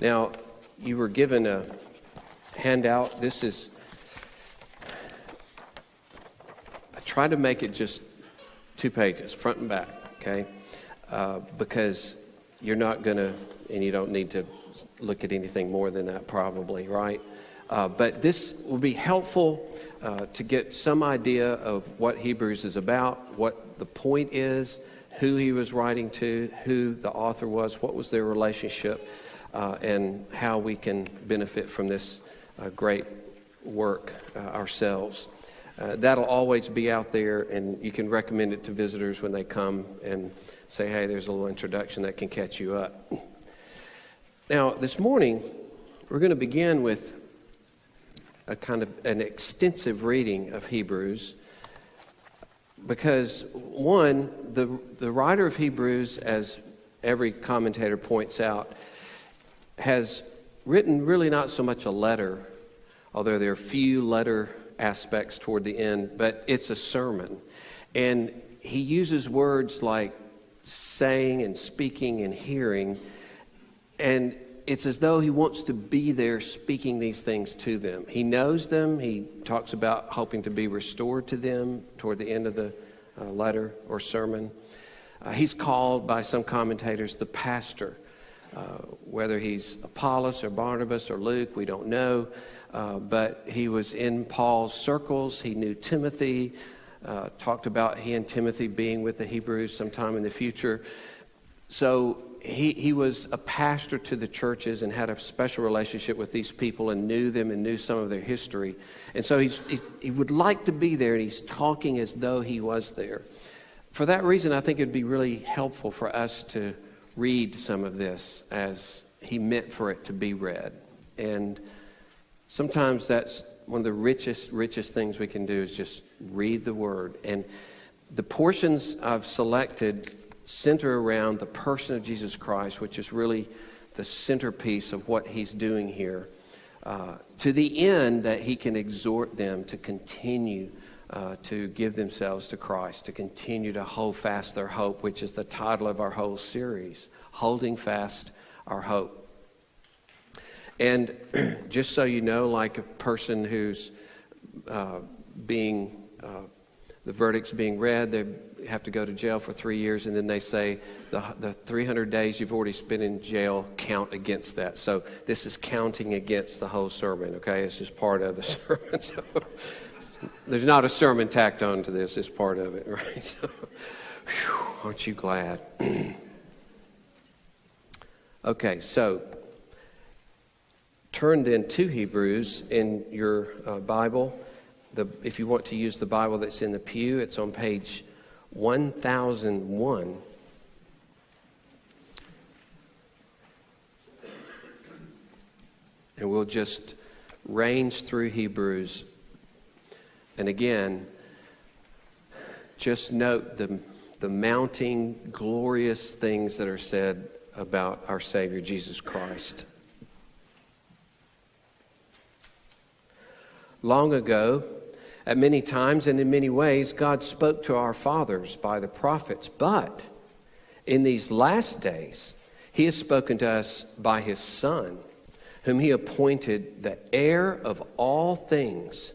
Now, you were given a handout. This is, I try to make it just two pages, front and back, okay? Uh, because you're not going to, and you don't need to look at anything more than that, probably, right? Uh, but this will be helpful uh, to get some idea of what Hebrews is about, what the point is, who he was writing to, who the author was, what was their relationship, uh, and how we can benefit from this uh, great work uh, ourselves. Uh, that'll always be out there, and you can recommend it to visitors when they come and say, hey, there's a little introduction that can catch you up. Now, this morning, we're going to begin with a kind of an extensive reading of Hebrews because one, the, the writer of Hebrews, as every commentator points out, has written really not so much a letter, although there are few letter aspects toward the end, but it's a sermon. And he uses words like saying and speaking and hearing, and it's as though he wants to be there speaking these things to them. He knows them. He talks about hoping to be restored to them toward the end of the uh, letter or sermon. Uh, he's called by some commentators the pastor. Uh, whether he's Apollos or Barnabas or Luke, we don't know. Uh, but he was in Paul's circles. He knew Timothy, uh, talked about he and Timothy being with the Hebrews sometime in the future. So he, he was a pastor to the churches and had a special relationship with these people and knew them and knew some of their history. And so he's, he, he would like to be there and he's talking as though he was there. For that reason, I think it would be really helpful for us to read some of this as he meant for it to be read. And sometimes that's one of the richest, richest things we can do is just read the word. And the portions I've selected center around the person of Jesus Christ, which is really the centerpiece of what he's doing here, uh, to the end that he can exhort them to continue uh, to give themselves to Christ, to continue to hold fast their hope, which is the title of our whole series Holding Fast Our Hope. And just so you know, like a person who's uh, being, uh, the verdict's being read, they have to go to jail for three years, and then they say the, the 300 days you've already spent in jail count against that. So this is counting against the whole sermon, okay? It's just part of the sermon. So there's not a sermon tacked onto this, it's part of it, right? So, whew, aren't you glad? okay, so turn then to Hebrews in your uh, Bible. The, if you want to use the Bible that's in the pew, it's on page 1001. And we'll just range through Hebrews. And again, just note the, the mounting, glorious things that are said about our Savior, Jesus Christ. Long ago, at many times and in many ways, God spoke to our fathers by the prophets, but in these last days, He has spoken to us by His Son, whom He appointed the heir of all things,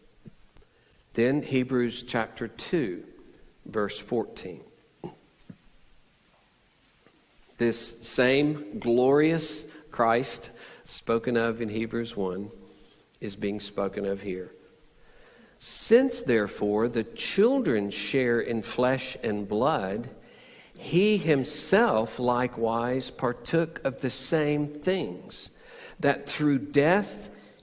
Then Hebrews chapter 2, verse 14. This same glorious Christ spoken of in Hebrews 1 is being spoken of here. Since, therefore, the children share in flesh and blood, he himself likewise partook of the same things, that through death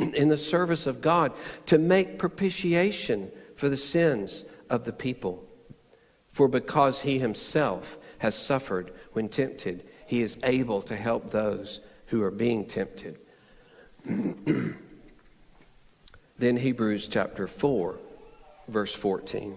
in the service of God to make propitiation for the sins of the people. For because he himself has suffered when tempted, he is able to help those who are being tempted. then Hebrews chapter 4, verse 14.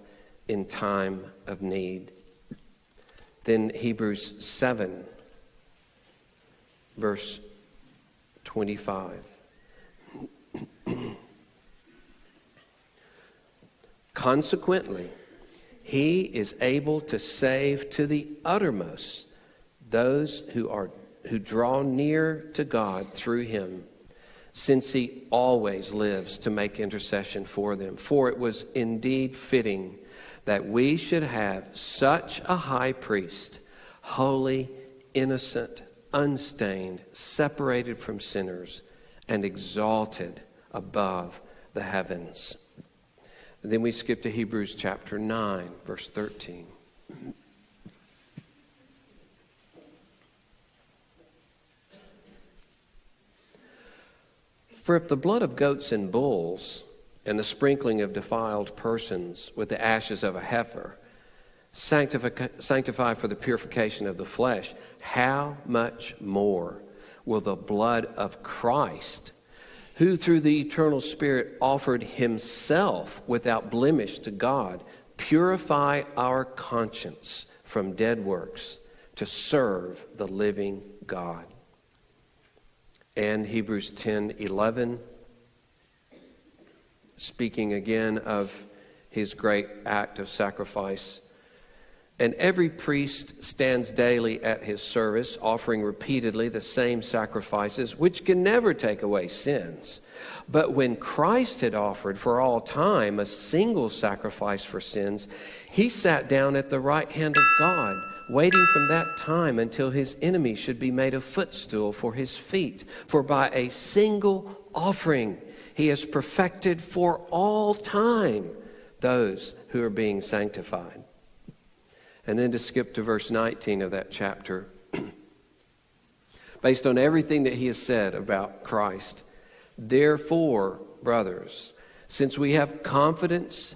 in time of need. Then Hebrews 7, verse 25. Consequently, he is able to save to the uttermost those who are who draw near to God through him since he always lives to make intercession for them for it was indeed fitting that we should have such a high priest, holy, innocent, unstained, separated from sinners, and exalted above the heavens. And then we skip to Hebrews chapter 9, verse 13. For if the blood of goats and bulls and the sprinkling of defiled persons with the ashes of a heifer sanctify, sanctify for the purification of the flesh, how much more will the blood of Christ, who through the eternal Spirit offered himself without blemish to God, purify our conscience from dead works to serve the living God? And Hebrews 10 11 speaking again of his great act of sacrifice. And every priest stands daily at his service, offering repeatedly the same sacrifices, which can never take away sins. But when Christ had offered for all time a single sacrifice for sins, he sat down at the right hand of God, waiting from that time until his enemy should be made a footstool for his feet. For by a single offering, he has perfected for all time those who are being sanctified. And then to skip to verse 19 of that chapter, based on everything that he has said about Christ, therefore, brothers, since we have confidence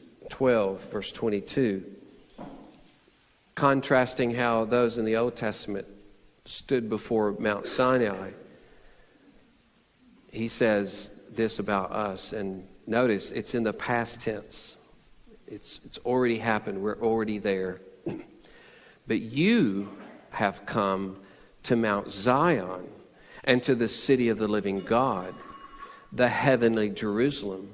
12, verse 22, contrasting how those in the Old Testament stood before Mount Sinai, he says this about us. And notice it's in the past tense, it's, it's already happened, we're already there. but you have come to Mount Zion and to the city of the living God, the heavenly Jerusalem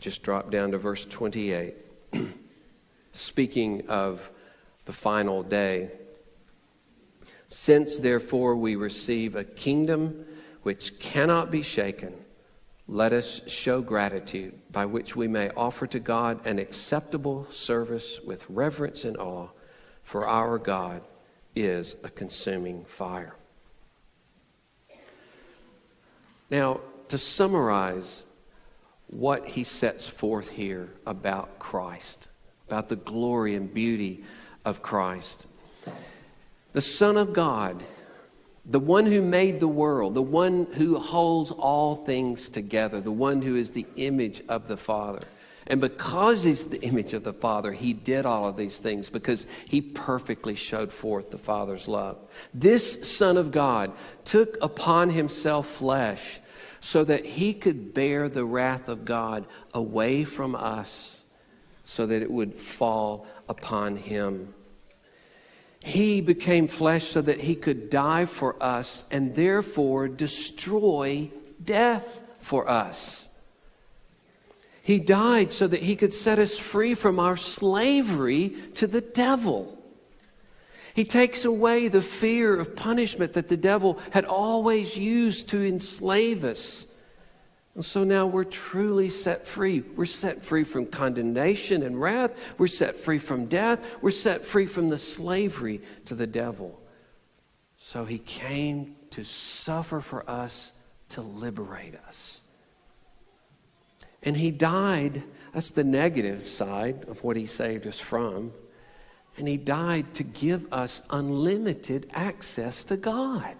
just drop down to verse 28. Speaking of the final day. Since, therefore, we receive a kingdom which cannot be shaken, let us show gratitude by which we may offer to God an acceptable service with reverence and awe, for our God is a consuming fire. Now, to summarize what he sets forth here about Christ, about the glory and beauty of Christ. The Son of God, the one who made the world, the one who holds all things together, the one who is the image of the Father. And because he's the image of the Father, he did all of these things because he perfectly showed forth the Father's love. This Son of God took upon himself flesh so that he could bear the wrath of God away from us, so that it would fall upon him. He became flesh so that he could die for us and therefore destroy death for us. He died so that he could set us free from our slavery to the devil. He takes away the fear of punishment that the devil had always used to enslave us. And so now we're truly set free. We're set free from condemnation and wrath. We're set free from death. We're set free from the slavery to the devil. So he came to suffer for us to liberate us. And he died. That's the negative side of what he saved us from. And he died to give us unlimited access to God.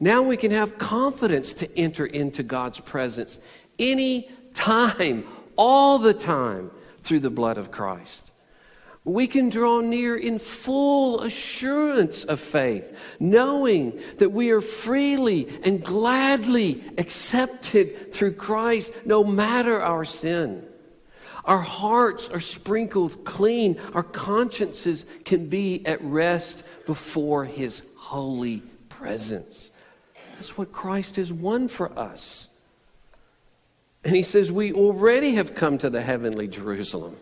Now we can have confidence to enter into God's presence any time, all the time, through the blood of Christ. We can draw near in full assurance of faith, knowing that we are freely and gladly accepted through Christ, no matter our sin. Our hearts are sprinkled clean. Our consciences can be at rest before His holy presence. That's what Christ has won for us. And he says, We already have come to the heavenly Jerusalem.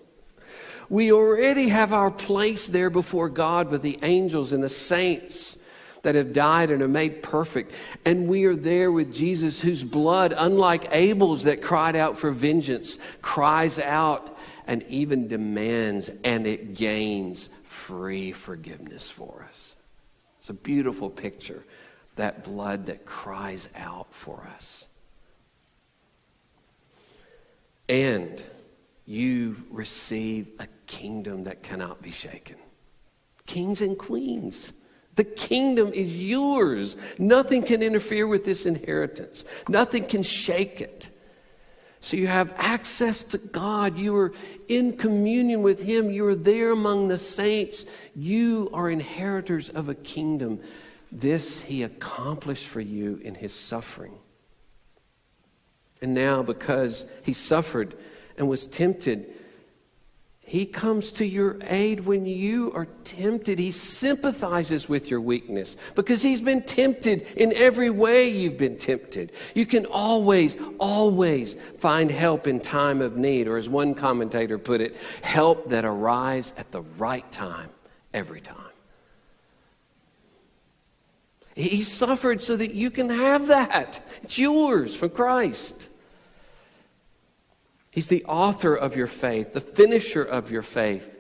We already have our place there before God with the angels and the saints that have died and are made perfect. And we are there with Jesus, whose blood, unlike Abel's that cried out for vengeance, cries out and even demands, and it gains free forgiveness for us. It's a beautiful picture that blood that cries out for us. And you receive a kingdom that cannot be shaken. Kings and queens. The kingdom is yours. Nothing can interfere with this inheritance, nothing can shake it. So you have access to God. You are in communion with Him. You are there among the saints. You are inheritors of a kingdom this he accomplished for you in his suffering. And now, because he suffered and was tempted, he comes to your aid when you are tempted. He sympathizes with your weakness because he's been tempted in every way you've been tempted. You can always, always find help in time of need, or as one commentator put it, help that arrives at the right time every time. He suffered so that you can have that. It's yours from Christ. He's the author of your faith, the finisher of your faith.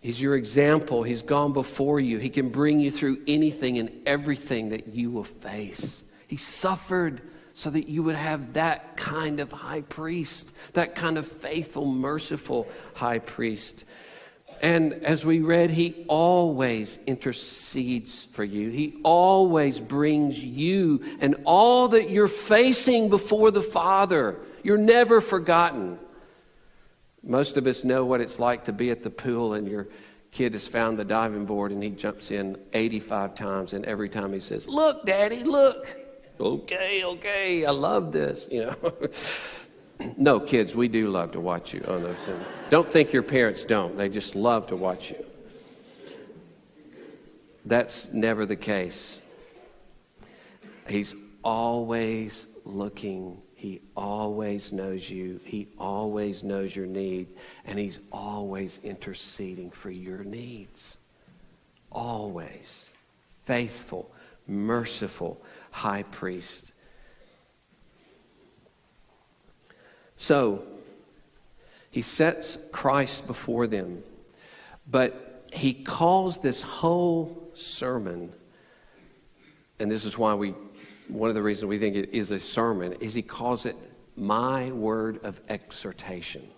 He's your example. He's gone before you. He can bring you through anything and everything that you will face. He suffered so that you would have that kind of high priest, that kind of faithful, merciful high priest. And as we read, He always intercedes for you. He always brings you and all that you're facing before the Father. You're never forgotten. Most of us know what it's like to be at the pool and your kid has found the diving board and he jumps in 85 times and every time he says, Look, Daddy, look. Okay, okay, I love this, you know. no, kids, we do love to watch you. Don't think your parents don't. They just love to watch you. That's never the case. He's always looking. He always knows you. He always knows your need. And He's always interceding for your needs. always faithful, merciful high priest. So, he sets Christ before them, but he calls this whole sermon, and this is why we, one of the reasons we think it is a sermon, is he calls it my word of exhortation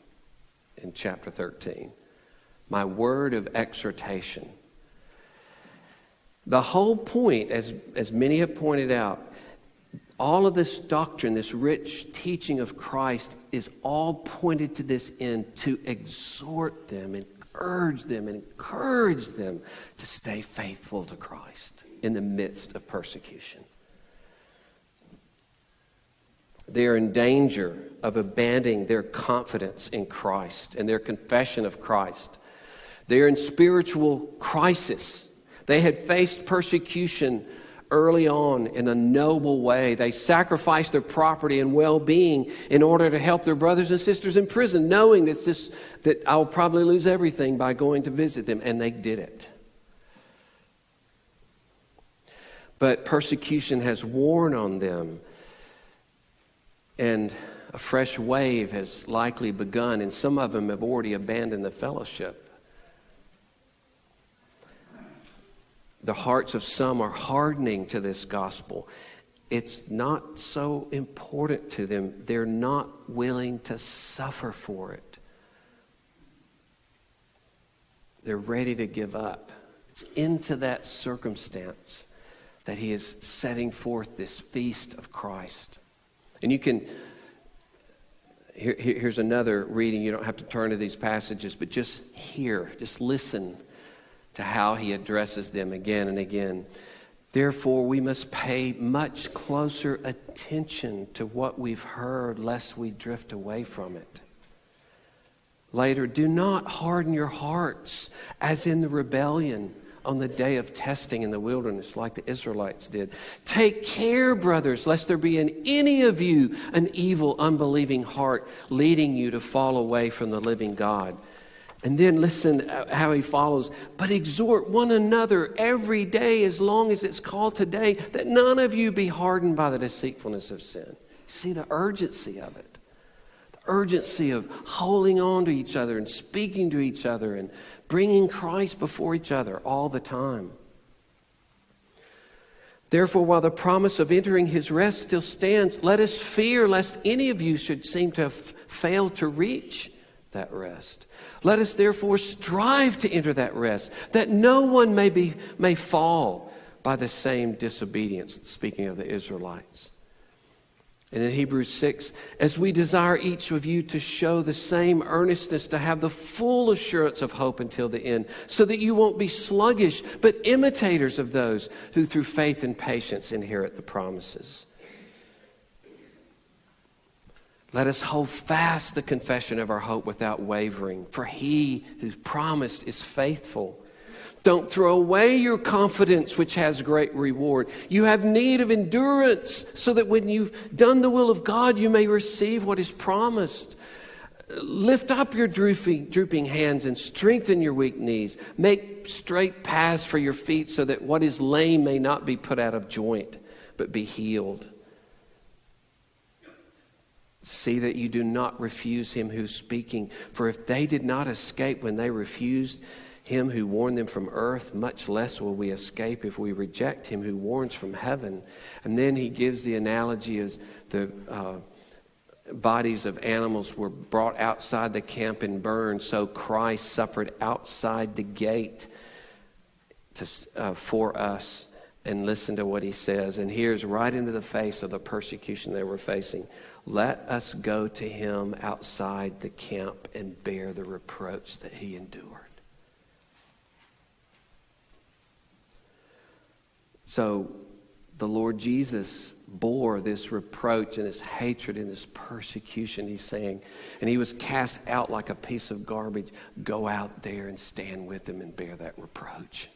in chapter 13. My word of exhortation. The whole point, as, as many have pointed out, all of this doctrine, this rich teaching of Christ, is all pointed to this end to exhort them and urge them and encourage them to stay faithful to Christ in the midst of persecution. They are in danger of abandoning their confidence in Christ and their confession of Christ. They are in spiritual crisis. They had faced persecution early on in a noble way. They sacrificed their property and well being in order to help their brothers and sisters in prison, knowing that, this, that I'll probably lose everything by going to visit them. And they did it. But persecution has worn on them, and a fresh wave has likely begun, and some of them have already abandoned the fellowship. the hearts of some are hardening to this gospel. It's not so important to them. They're not willing to suffer for it. They're ready to give up. It's into that circumstance that he is setting forth this feast of Christ. And you can, here, here's another reading. You don't have to turn to these passages, but just hear, just listen to how he addresses them again and again. Therefore, we must pay much closer attention to what we've heard, lest we drift away from it. Later, do not harden your hearts as in the rebellion on the day of testing in the wilderness, like the Israelites did. Take care, brothers, lest there be in any of you an evil, unbelieving heart leading you to fall away from the living God. And then listen uh, how he follows. But exhort one another every day, as long as it's called today, that none of you be hardened by the deceitfulness of sin. See the urgency of it. Urgency of holding on to each other and speaking to each other and bringing Christ before each other all the time. Therefore, while the promise of entering his rest still stands, let us fear lest any of you should seem to have failed to reach that rest. Let us therefore strive to enter that rest, that no one may, be, may fall by the same disobedience, speaking of the Israelites. And in Hebrews 6, as we desire each of you to show the same earnestness, to have the full assurance of hope until the end, so that you won't be sluggish, but imitators of those who through faith and patience inherit the promises. Let us hold fast the confession of our hope without wavering, for he who's promised is faithful. Don't throw away your confidence, which has great reward. You have need of endurance, so that when you've done the will of God, you may receive what is promised. Lift up your drooping, drooping hands and strengthen your weak knees. Make straight paths for your feet, so that what is lame may not be put out of joint, but be healed. See that you do not refuse him who's speaking. For if they did not escape when they refused him who warned them from earth, much less will we escape if we reject him who warns from heaven. And then he gives the analogy as the uh, bodies of animals were brought outside the camp and burned, so Christ suffered outside the gate to, uh, for us. And listen to what he says. And here's right into the face of the persecution they were facing. Let us go to him outside the camp and bear the reproach that he endured. So the Lord Jesus bore this reproach and this hatred and this persecution, he's saying. And he was cast out like a piece of garbage. Go out there and stand with him and bear that reproach.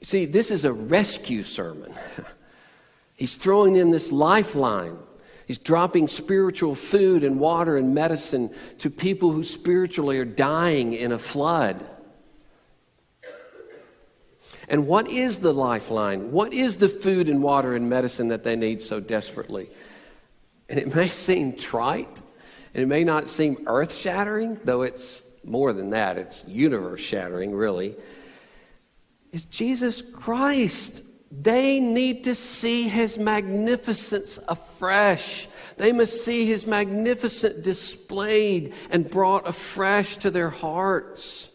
See, this is a rescue sermon. He's throwing them this lifeline. He's dropping spiritual food and water and medicine to people who spiritually are dying in a flood. And what is the lifeline? What is the food and water and medicine that they need so desperately? And it may seem trite, and it may not seem earth shattering, though it's more than that, it's universe shattering, really. It's Jesus Christ. They need to see his magnificence afresh. They must see his magnificence displayed and brought afresh to their hearts.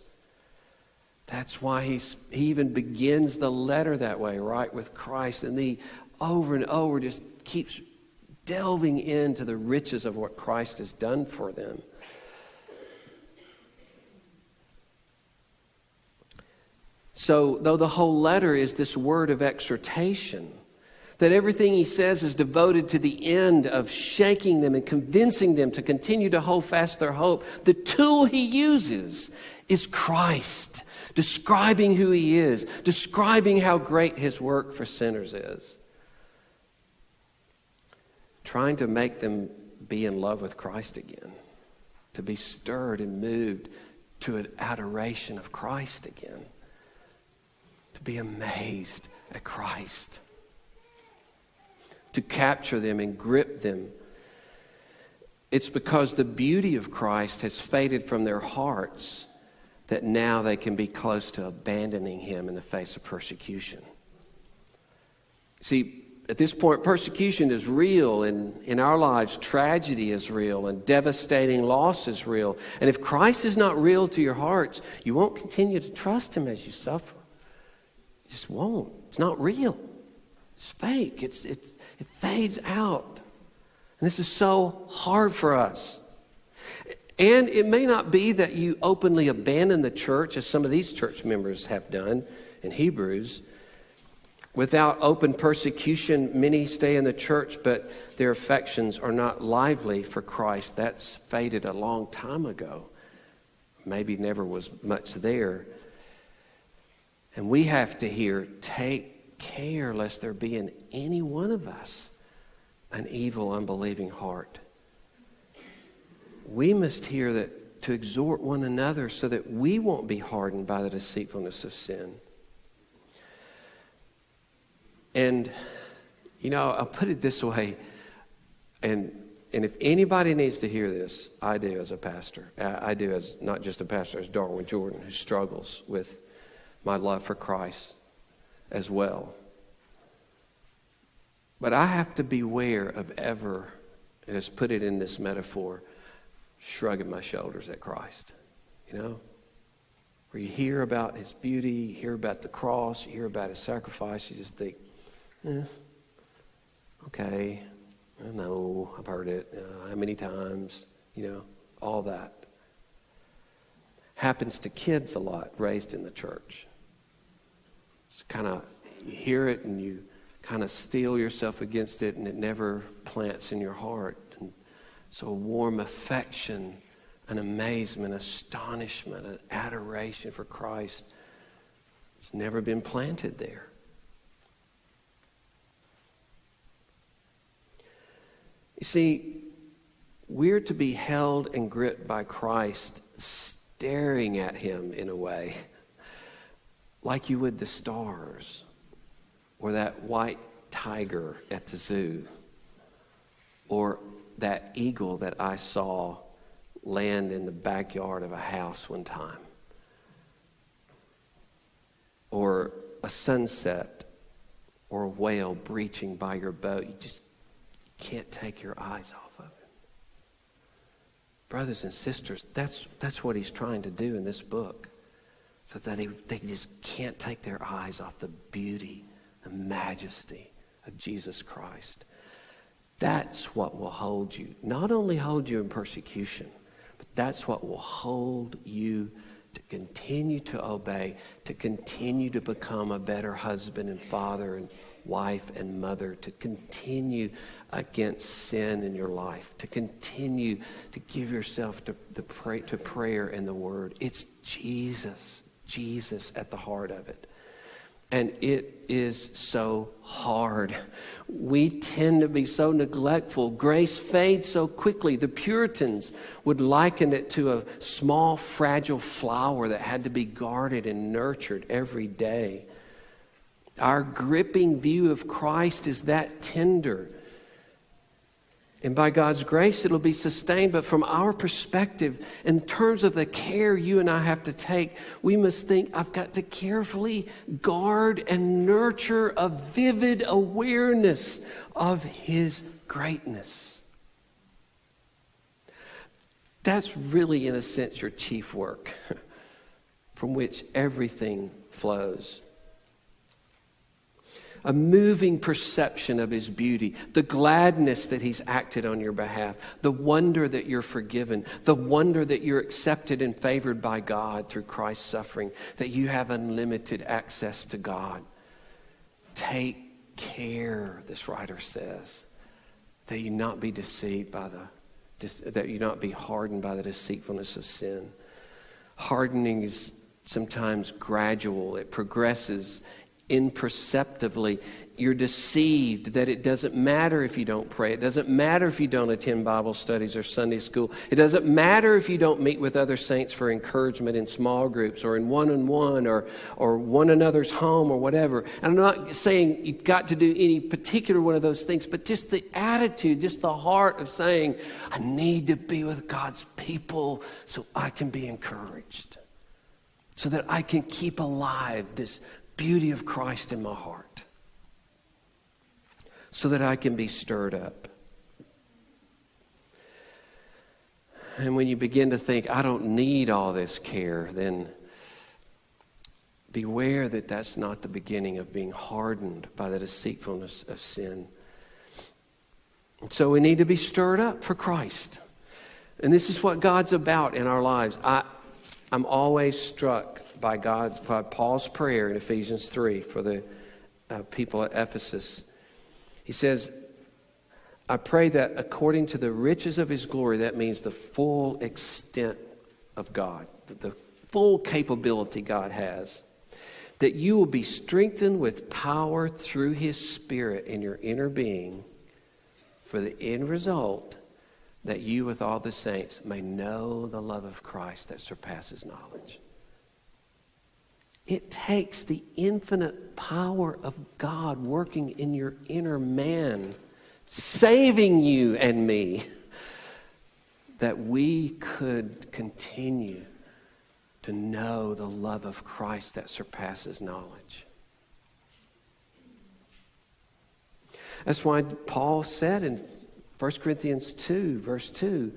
That's why he's, he even begins the letter that way, right, with Christ. And he over and over just keeps delving into the riches of what Christ has done for them. So, though the whole letter is this word of exhortation, that everything he says is devoted to the end of shaking them and convincing them to continue to hold fast their hope, the tool he uses is Christ describing who he is, describing how great his work for sinners is. Trying to make them be in love with Christ again, to be stirred and moved to an adoration of Christ again, to be amazed at Christ, to capture them and grip them. It's because the beauty of Christ has faded from their hearts that now they can be close to abandoning him in the face of persecution. See, at this point, persecution is real, and in our lives, tragedy is real, and devastating loss is real. And if Christ is not real to your hearts, you won't continue to trust Him as you suffer. You just won't. It's not real. It's fake. It's, it's, it fades out. And this is so hard for us. And it may not be that you openly abandon the church, as some of these church members have done in Hebrews. Without open persecution, many stay in the church, but their affections are not lively for Christ. That's faded a long time ago. Maybe never was much there. And we have to hear take care lest there be in any one of us an evil, unbelieving heart we must hear that to exhort one another so that we won't be hardened by the deceitfulness of sin. And, you know, I'll put it this way, and, and if anybody needs to hear this, I do as a pastor. I do as not just a pastor, as Darwin Jordan, who struggles with my love for Christ as well. But I have to beware of ever, and let's put it in this metaphor, shrugging my shoulders at Christ. You know? Where you hear about his beauty, you hear about the cross, you hear about his sacrifice, you just think, eh, okay, I know, I've heard it, uh, how many times, you know, all that. Happens to kids a lot raised in the church. It's kind of, you hear it and you kind of steel yourself against it and it never plants in your heart. So, a warm affection, an amazement, astonishment, an adoration for Christ. It's never been planted there. You see, we're to be held and gripped by Christ, staring at Him in a way, like you would the stars or that white tiger at the zoo or that eagle that I saw land in the backyard of a house one time, or a sunset, or a whale breaching by your boat. You just can't take your eyes off of it. Brothers and sisters, that's, that's what he's trying to do in this book. So that they, they just can't take their eyes off the beauty, the majesty of Jesus Christ. That's what will hold you. Not only hold you in persecution, but that's what will hold you to continue to obey, to continue to become a better husband and father and wife and mother, to continue against sin in your life, to continue to give yourself to, the pray, to prayer and the word. It's Jesus, Jesus at the heart of it. And it is so hard. We tend to be so neglectful. Grace fades so quickly. The Puritans would liken it to a small, fragile flower that had to be guarded and nurtured every day. Our gripping view of Christ is that tender. And by God's grace, it'll be sustained. But from our perspective, in terms of the care you and I have to take, we must think I've got to carefully guard and nurture a vivid awareness of His greatness. That's really, in a sense, your chief work from which everything flows a moving perception of his beauty, the gladness that he's acted on your behalf, the wonder that you're forgiven, the wonder that you're accepted and favored by God through Christ's suffering, that you have unlimited access to God. Take care, this writer says, that you not be deceived by the, that you not be hardened by the deceitfulness of sin. Hardening is sometimes gradual, it progresses imperceptibly. You're deceived that it doesn't matter if you don't pray. It doesn't matter if you don't attend Bible studies or Sunday school. It doesn't matter if you don't meet with other saints for encouragement in small groups or in one on one or, or one another's home or whatever. And I'm not saying you've got to do any particular one of those things, but just the attitude, just the heart of saying, I need to be with God's people so I can be encouraged so that I can keep alive this beauty of Christ in my heart so that I can be stirred up. And when you begin to think, I don't need all this care, then beware that that's not the beginning of being hardened by the deceitfulness of sin. So we need to be stirred up for Christ. And this is what God's about in our lives. I, I'm always struck by God, by Paul's prayer in Ephesians 3 for the uh, people at Ephesus. He says, I pray that according to the riches of his glory, that means the full extent of God, the, the full capability God has, that you will be strengthened with power through his Spirit in your inner being for the end result that you, with all the saints, may know the love of Christ that surpasses knowledge. It takes the infinite power of God working in your inner man, saving you and me, that we could continue to know the love of Christ that surpasses knowledge. That's why Paul said in 1 Corinthians 2, verse 2,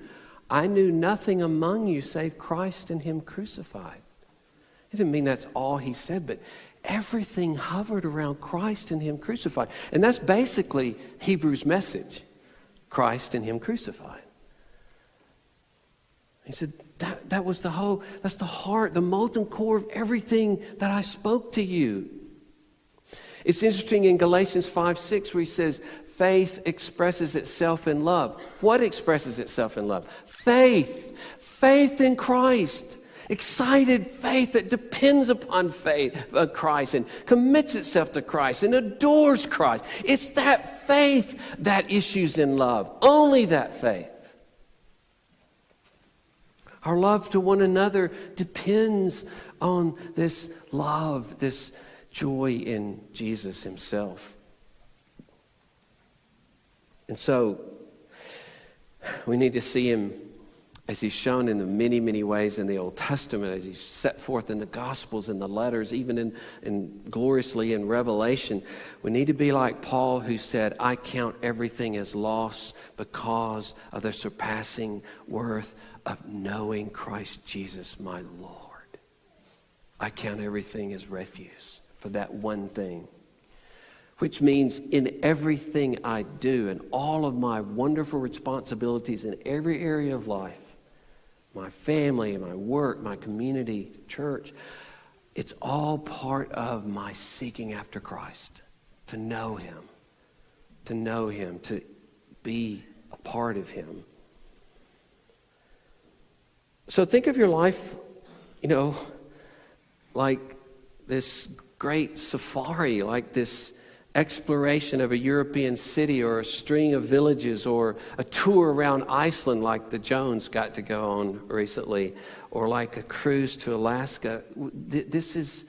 I knew nothing among you save Christ and Him crucified. It didn't mean that's all he said, but everything hovered around Christ and Him crucified. And that's basically Hebrews' message Christ and Him crucified. He said, that, that was the whole, that's the heart, the molten core of everything that I spoke to you. It's interesting in Galatians 5 6, where he says, faith expresses itself in love. What expresses itself in love? Faith. Faith in Christ excited faith that depends upon faith of uh, Christ and commits itself to Christ and adores Christ. It's that faith that issues in love. Only that faith. Our love to one another depends on this love, this joy in Jesus Himself. And so, we need to see Him as he's shown in the many, many ways in the Old Testament, as he's set forth in the Gospels and the letters, even in, in gloriously in Revelation, we need to be like Paul, who said, I count everything as loss because of the surpassing worth of knowing Christ Jesus, my Lord. I count everything as refuse for that one thing. Which means in everything I do and all of my wonderful responsibilities in every area of life, my family, my work, my community, church. It's all part of my seeking after Christ, to know Him, to know Him, to be a part of Him. So think of your life, you know, like this great safari, like this exploration of a European city or a string of villages or a tour around Iceland like the Jones got to go on recently or like a cruise to Alaska. This is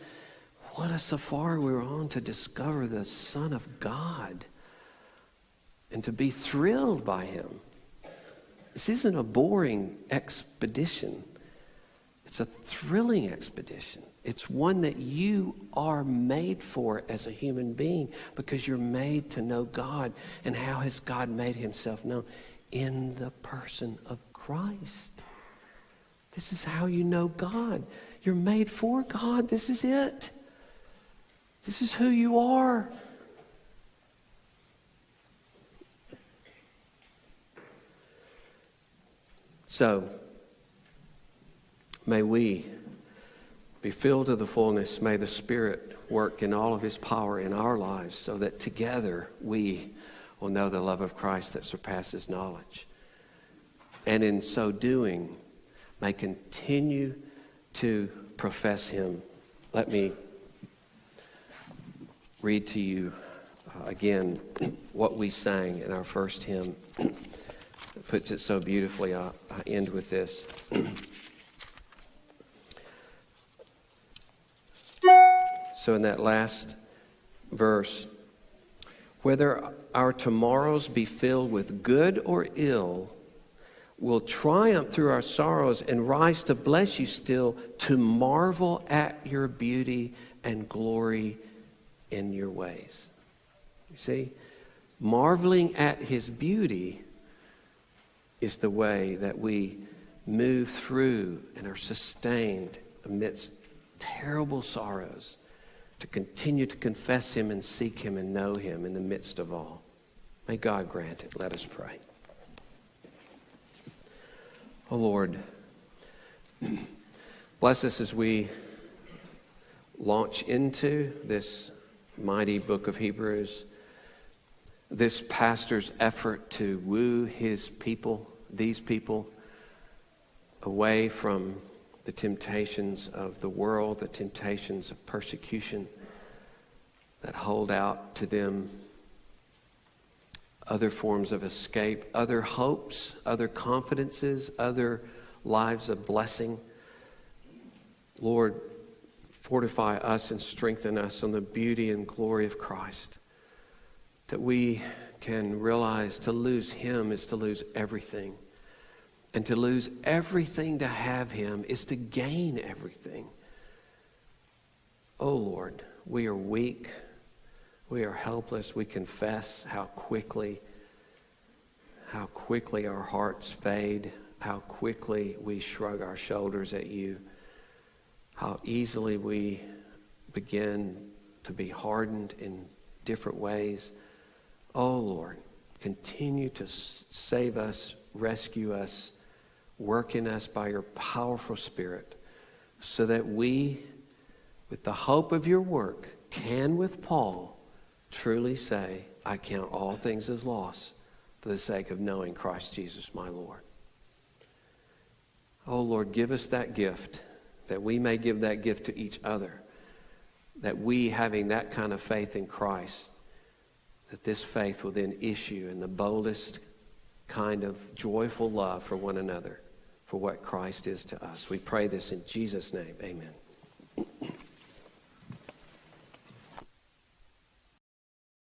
what a safari we were on to discover the Son of God and to be thrilled by him. This isn't a boring expedition. It's a thrilling expedition. It's one that you are made for as a human being because you're made to know God. And how has God made himself known? In the person of Christ. This is how you know God. You're made for God. This is it. This is who you are. So, may we be filled to the fullness. May the Spirit work in all of His power in our lives so that together we will know the love of Christ that surpasses knowledge. And in so doing, may continue to profess Him. Let me read to you uh, again what we sang in our first hymn. it puts it so beautifully. I, I end with this. So, in that last verse, whether our tomorrows be filled with good or ill, will triumph through our sorrows and rise to bless you still, to marvel at your beauty and glory in your ways. You see, marveling at his beauty is the way that we move through and are sustained amidst terrible sorrows to continue to confess Him and seek Him and know Him in the midst of all. May God grant it. Let us pray. Oh Lord, bless us as we launch into this mighty book of Hebrews, this pastor's effort to woo his people, these people, away from the temptations of the world, the temptations of persecution that hold out to them other forms of escape, other hopes, other confidences, other lives of blessing. Lord, fortify us and strengthen us on the beauty and glory of Christ. That we can realize to lose Him is to lose everything. And to lose everything to have Him is to gain everything. Oh Lord, we are weak. We are helpless. We confess how quickly, how quickly our hearts fade, how quickly we shrug our shoulders at you, how easily we begin to be hardened in different ways. Oh Lord, continue to save us, rescue us Work in us by your powerful Spirit so that we, with the hope of your work, can, with Paul, truly say, I count all things as loss for the sake of knowing Christ Jesus my Lord. Oh Lord, give us that gift that we may give that gift to each other. That we, having that kind of faith in Christ, that this faith will then issue in the boldest kind of joyful love for one another for what Christ is to us. We pray this in Jesus' name. Amen.